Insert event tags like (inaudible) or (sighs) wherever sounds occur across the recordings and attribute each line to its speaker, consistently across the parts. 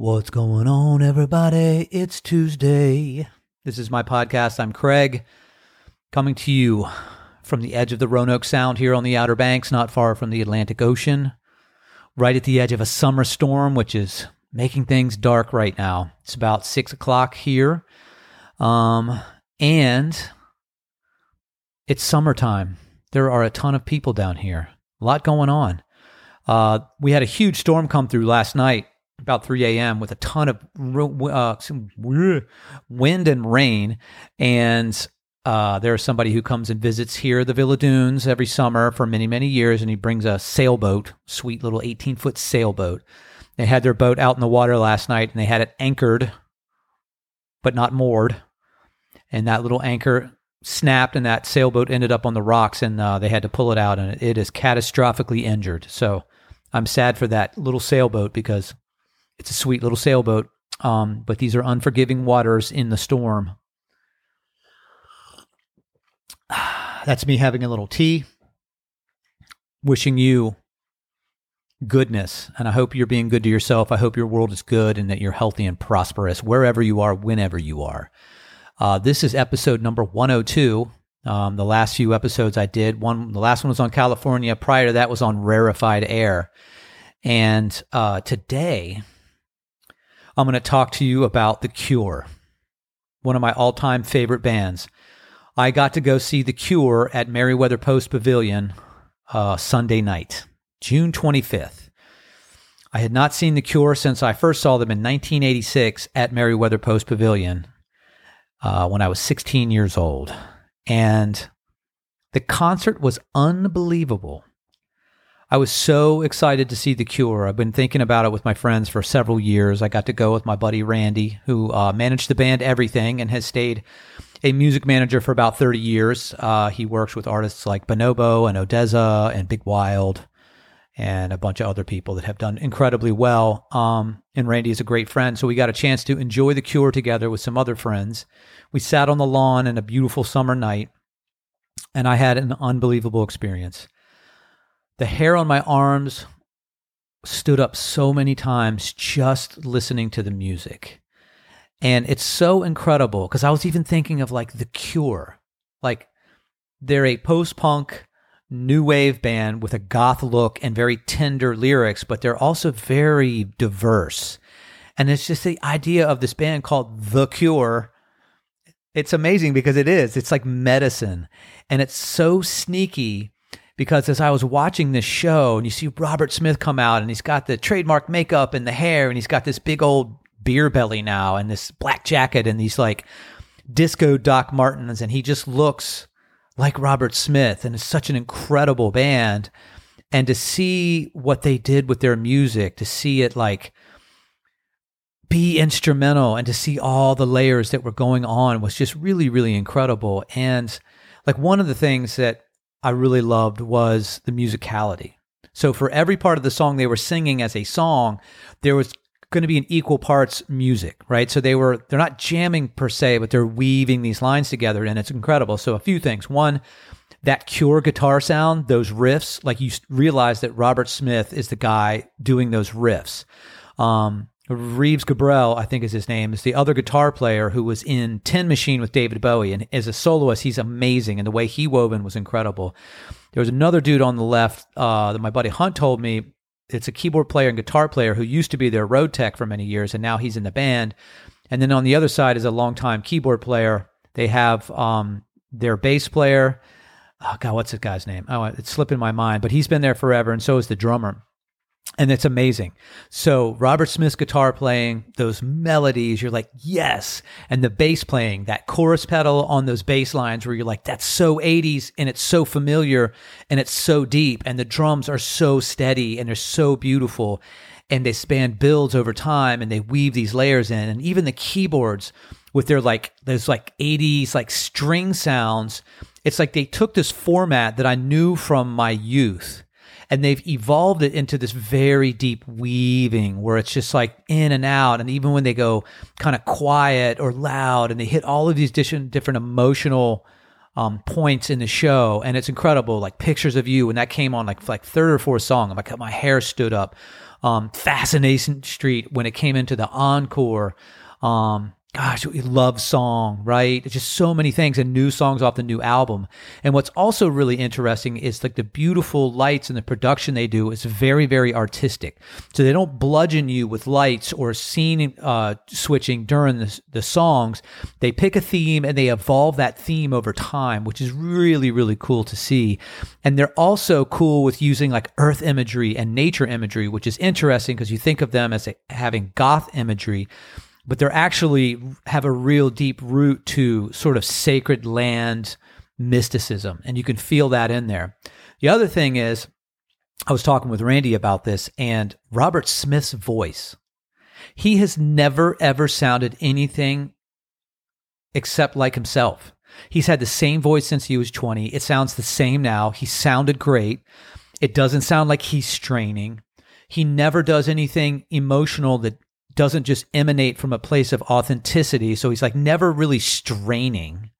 Speaker 1: What's going on, everybody? It's Tuesday. This is my podcast. I'm Craig, coming to you from the edge of the Roanoke Sound here on the Outer Banks, not far from the Atlantic Ocean, right at the edge of a summer storm, which is making things dark right now. It's about six o'clock here. Um, and it's summertime. There are a ton of people down here, a lot going on. Uh, we had a huge storm come through last night about 3 a.m. with a ton of uh, wind and rain. And uh, there's somebody who comes and visits here, the Villa Dunes, every summer for many, many years. And he brings a sailboat, sweet little 18 foot sailboat. They had their boat out in the water last night and they had it anchored, but not moored. And that little anchor snapped and that sailboat ended up on the rocks and uh, they had to pull it out and it is catastrophically injured. So I'm sad for that little sailboat because it's a sweet little sailboat. Um, but these are unforgiving waters in the storm. (sighs) That's me having a little tea. Wishing you goodness. And I hope you're being good to yourself. I hope your world is good and that you're healthy and prosperous wherever you are, whenever you are. Uh, this is episode number 102. Um, the last few episodes I did, one, the last one was on California. Prior to that was on rarefied air. And uh, today, I'm going to talk to you about The Cure, one of my all time favorite bands. I got to go see The Cure at Merriweather Post Pavilion uh, Sunday night, June 25th. I had not seen The Cure since I first saw them in 1986 at Merriweather Post Pavilion uh, when I was 16 years old. And the concert was unbelievable. I was so excited to see The Cure. I've been thinking about it with my friends for several years. I got to go with my buddy Randy, who uh, managed the band Everything and has stayed a music manager for about 30 years. Uh, he works with artists like Bonobo and ODESZA and Big Wild and a bunch of other people that have done incredibly well. Um, and Randy is a great friend. So we got a chance to enjoy The Cure together with some other friends. We sat on the lawn in a beautiful summer night, and I had an unbelievable experience. The hair on my arms stood up so many times just listening to the music. And it's so incredible because I was even thinking of like The Cure. Like they're a post punk new wave band with a goth look and very tender lyrics, but they're also very diverse. And it's just the idea of this band called The Cure. It's amazing because it is. It's like medicine. And it's so sneaky because as I was watching this show and you see Robert Smith come out and he's got the trademark makeup and the hair and he's got this big old beer belly now and this black jacket and these like disco Doc Martens and he just looks like Robert Smith and it's such an incredible band. And to see what they did with their music to see it like be instrumental and to see all the layers that were going on was just really really incredible. And like one of the things that I really loved was the musicality. So for every part of the song they were singing as a song, there was going to be an equal parts music, right? So they were they're not jamming per se, but they're weaving these lines together and it's incredible. So a few things. One, that Cure guitar sound, those riffs, like you realize that Robert Smith is the guy doing those riffs. Um, Reeves Gabrels, I think is his name, is the other guitar player who was in Tin Machine with David Bowie. And as a soloist, he's amazing. And the way he wove in was incredible. There was another dude on the left uh, that my buddy Hunt told me. It's a keyboard player and guitar player who used to be their road tech for many years, and now he's in the band. And then on the other side is a longtime keyboard player. They have um, their bass player. Oh God, what's the guy's name? Oh, it's slipping my mind. But he's been there forever, and so is the drummer and it's amazing. So Robert Smith's guitar playing, those melodies, you're like, yes. And the bass playing, that chorus pedal on those bass lines where you're like, that's so 80s and it's so familiar and it's so deep. And the drums are so steady and they're so beautiful. And they span builds over time and they weave these layers in. And even the keyboards with their like, those like 80s like string sounds, it's like they took this format that I knew from my youth and they've evolved it into this very deep weaving where it's just like in and out and even when they go kind of quiet or loud and they hit all of these different emotional um, points in the show, and it's incredible. Like pictures of you, and that came on like like third or fourth song. I'm like my hair stood up. Um, Fascination Street when it came into the encore. Um, gosh, we love song, right? It's just so many things and new songs off the new album. And what's also really interesting is like the beautiful lights and the production they do is very, very artistic. So they don't bludgeon you with lights or scene uh, switching during the, the songs. They pick a theme and they evolve that theme over time, which is really, really cool to see. And they're also cool with using like earth imagery and nature imagery, which is interesting because you think of them as having goth imagery but they're actually have a real deep root to sort of sacred land mysticism. And you can feel that in there. The other thing is, I was talking with Randy about this and Robert Smith's voice. He has never, ever sounded anything except like himself. He's had the same voice since he was 20. It sounds the same now. He sounded great. It doesn't sound like he's straining. He never does anything emotional that doesn't just emanate from a place of authenticity. So he's like never really straining.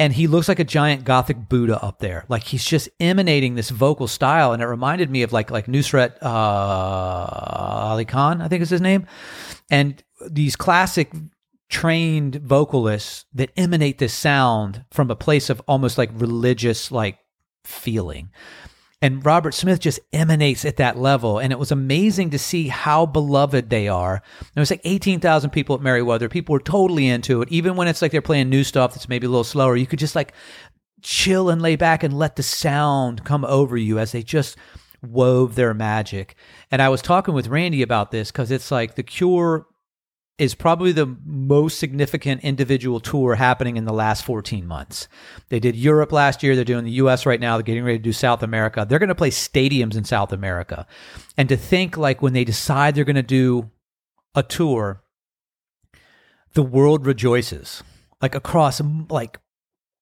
Speaker 1: And he looks like a giant gothic Buddha up there. Like he's just emanating this vocal style. And it reminded me of like like Nusrat uh, Ali Khan, I think is his name. And these classic trained vocalists that emanate this sound from a place of almost like religious like feeling. And Robert Smith just emanates at that level. And it was amazing to see how beloved they are. There was like 18,000 people at Merriweather. People were totally into it. Even when it's like they're playing new stuff that's maybe a little slower, you could just like chill and lay back and let the sound come over you as they just wove their magic. And I was talking with Randy about this because it's like the cure is probably the most significant individual tour happening in the last 14 months. They did Europe last year. They're doing the US right now. They're getting ready to do South America. They're going to play stadiums in South America. And to think like when they decide they're going to do a tour, the world rejoices like across like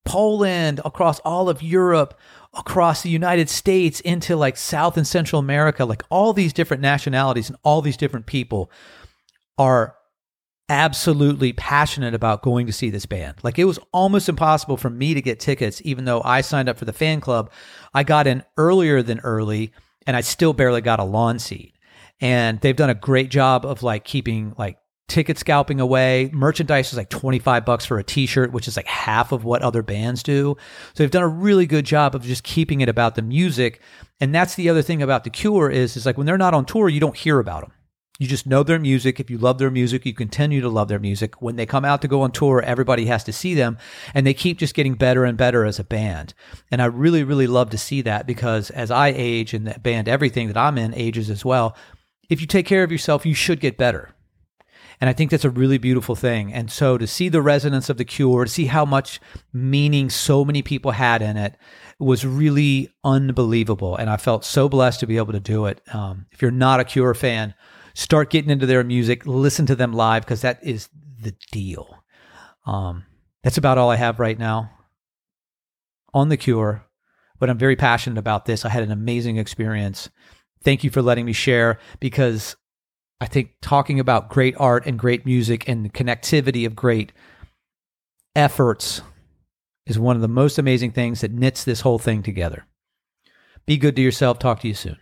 Speaker 1: Poland, across all of Europe, across the United States into like South and Central America, like all these different nationalities and all these different people are absolutely passionate about going to see this band. Like it was almost impossible for me to get tickets, even though I signed up for the fan club. I got in earlier than early and I still barely got a lawn seat. And they've done a great job of like keeping like ticket scalping away. Merchandise is like 25 bucks for a t-shirt, which is like half of what other bands do. So they've done a really good job of just keeping it about the music. And that's the other thing about The Cure is, is like when they're not on tour, you don't hear about them. You just know their music. If you love their music, you continue to love their music. When they come out to go on tour, everybody has to see them and they keep just getting better and better as a band. And I really, really love to see that because as I age and the band, everything that I'm in ages as well. If you take care of yourself, you should get better. And I think that's a really beautiful thing. And so to see the resonance of the cure, to see how much meaning so many people had in it was really unbelievable. And I felt so blessed to be able to do it. Um, if you're not a cure fan, start getting into their music, listen to them live because that is the deal. Um, that's about all I have right now on the cure, but I'm very passionate about this. I had an amazing experience. Thank you for letting me share because I think talking about great art and great music and the connectivity of great efforts is one of the most amazing things that knits this whole thing together. Be good to yourself. Talk to you soon.